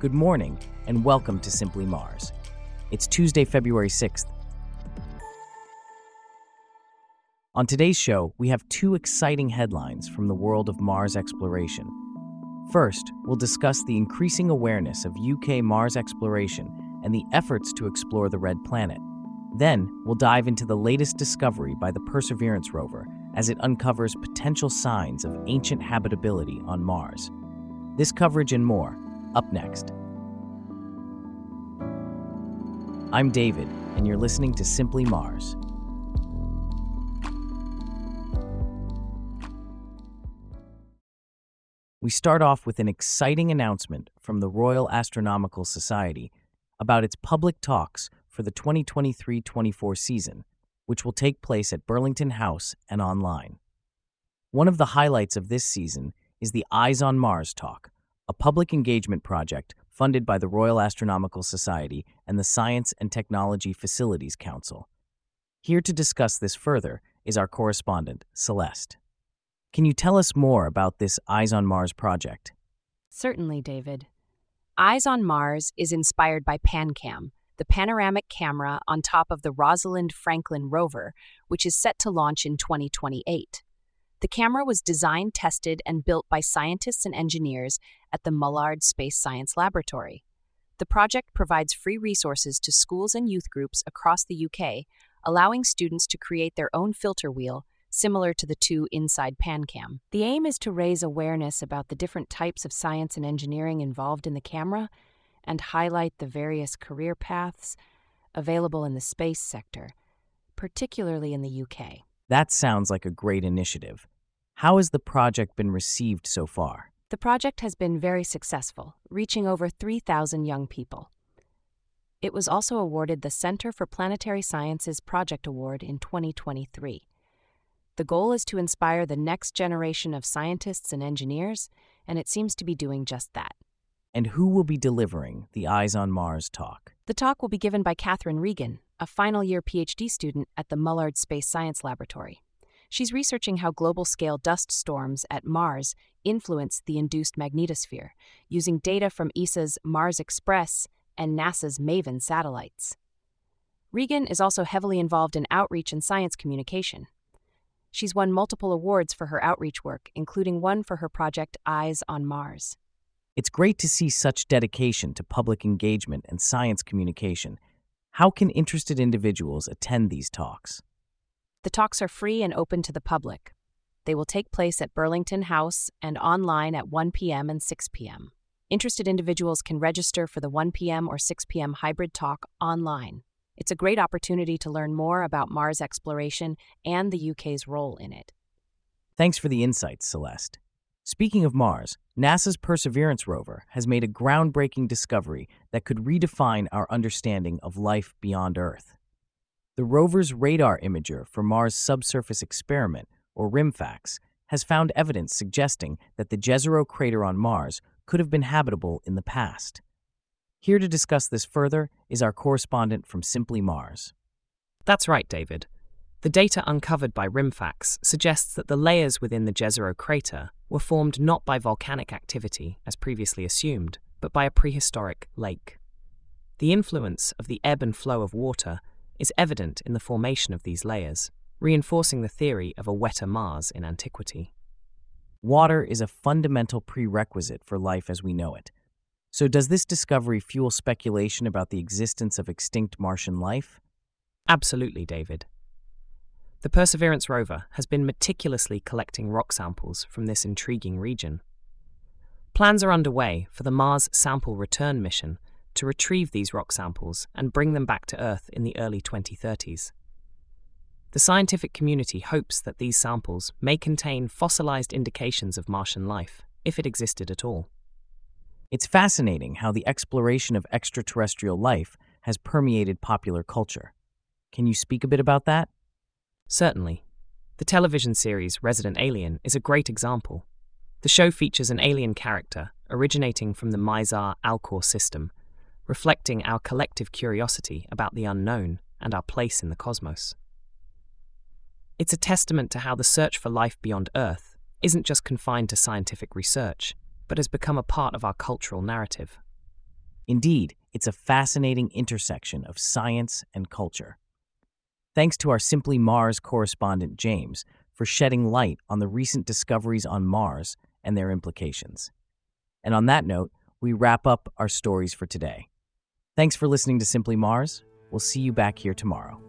Good morning, and welcome to Simply Mars. It's Tuesday, February 6th. On today's show, we have two exciting headlines from the world of Mars exploration. First, we'll discuss the increasing awareness of UK Mars exploration and the efforts to explore the red planet. Then, we'll dive into the latest discovery by the Perseverance rover as it uncovers potential signs of ancient habitability on Mars. This coverage and more, up next. I'm David, and you're listening to Simply Mars. We start off with an exciting announcement from the Royal Astronomical Society about its public talks for the 2023 24 season, which will take place at Burlington House and online. One of the highlights of this season is the Eyes on Mars talk, a public engagement project funded by the Royal Astronomical Society and the Science and Technology Facilities Council. Here to discuss this further is our correspondent, Celeste. Can you tell us more about this Eyes on Mars project? Certainly, David. Eyes on Mars is inspired by PanCam, the panoramic camera on top of the Rosalind Franklin rover, which is set to launch in 2028. The camera was designed, tested, and built by scientists and engineers at the Mullard Space Science Laboratory. The project provides free resources to schools and youth groups across the UK, allowing students to create their own filter wheel, similar to the two inside PanCam. The aim is to raise awareness about the different types of science and engineering involved in the camera and highlight the various career paths available in the space sector, particularly in the UK. That sounds like a great initiative. How has the project been received so far? The project has been very successful, reaching over 3,000 young people. It was also awarded the Center for Planetary Sciences Project Award in 2023. The goal is to inspire the next generation of scientists and engineers, and it seems to be doing just that. And who will be delivering the Eyes on Mars talk? The talk will be given by Catherine Regan, a final year PhD student at the Mullard Space Science Laboratory. She's researching how global scale dust storms at Mars influence the induced magnetosphere, using data from ESA's Mars Express and NASA's MAVEN satellites. Regan is also heavily involved in outreach and science communication. She's won multiple awards for her outreach work, including one for her project Eyes on Mars. It's great to see such dedication to public engagement and science communication. How can interested individuals attend these talks? The talks are free and open to the public. They will take place at Burlington House and online at 1 p.m. and 6 p.m. Interested individuals can register for the 1 p.m. or 6 p.m. hybrid talk online. It's a great opportunity to learn more about Mars exploration and the UK's role in it. Thanks for the insights, Celeste. Speaking of Mars, NASA's Perseverance rover has made a groundbreaking discovery that could redefine our understanding of life beyond Earth. The rover's radar imager for Mars Subsurface Experiment, or RIMFAX, has found evidence suggesting that the Jezero crater on Mars could have been habitable in the past. Here to discuss this further is our correspondent from Simply Mars. That's right, David. The data uncovered by RIMFAX suggests that the layers within the Jezero crater were formed not by volcanic activity, as previously assumed, but by a prehistoric lake. The influence of the ebb and flow of water is evident in the formation of these layers, reinforcing the theory of a wetter Mars in antiquity. Water is a fundamental prerequisite for life as we know it. So, does this discovery fuel speculation about the existence of extinct Martian life? Absolutely, David. The Perseverance rover has been meticulously collecting rock samples from this intriguing region. Plans are underway for the Mars Sample Return mission to retrieve these rock samples and bring them back to Earth in the early 2030s. The scientific community hopes that these samples may contain fossilized indications of Martian life, if it existed at all. It's fascinating how the exploration of extraterrestrial life has permeated popular culture. Can you speak a bit about that? Certainly. The television series Resident Alien is a great example. The show features an alien character originating from the Mizar Alcor system, reflecting our collective curiosity about the unknown and our place in the cosmos. It's a testament to how the search for life beyond Earth isn't just confined to scientific research, but has become a part of our cultural narrative. Indeed, it's a fascinating intersection of science and culture. Thanks to our Simply Mars correspondent James for shedding light on the recent discoveries on Mars and their implications. And on that note, we wrap up our stories for today. Thanks for listening to Simply Mars. We'll see you back here tomorrow.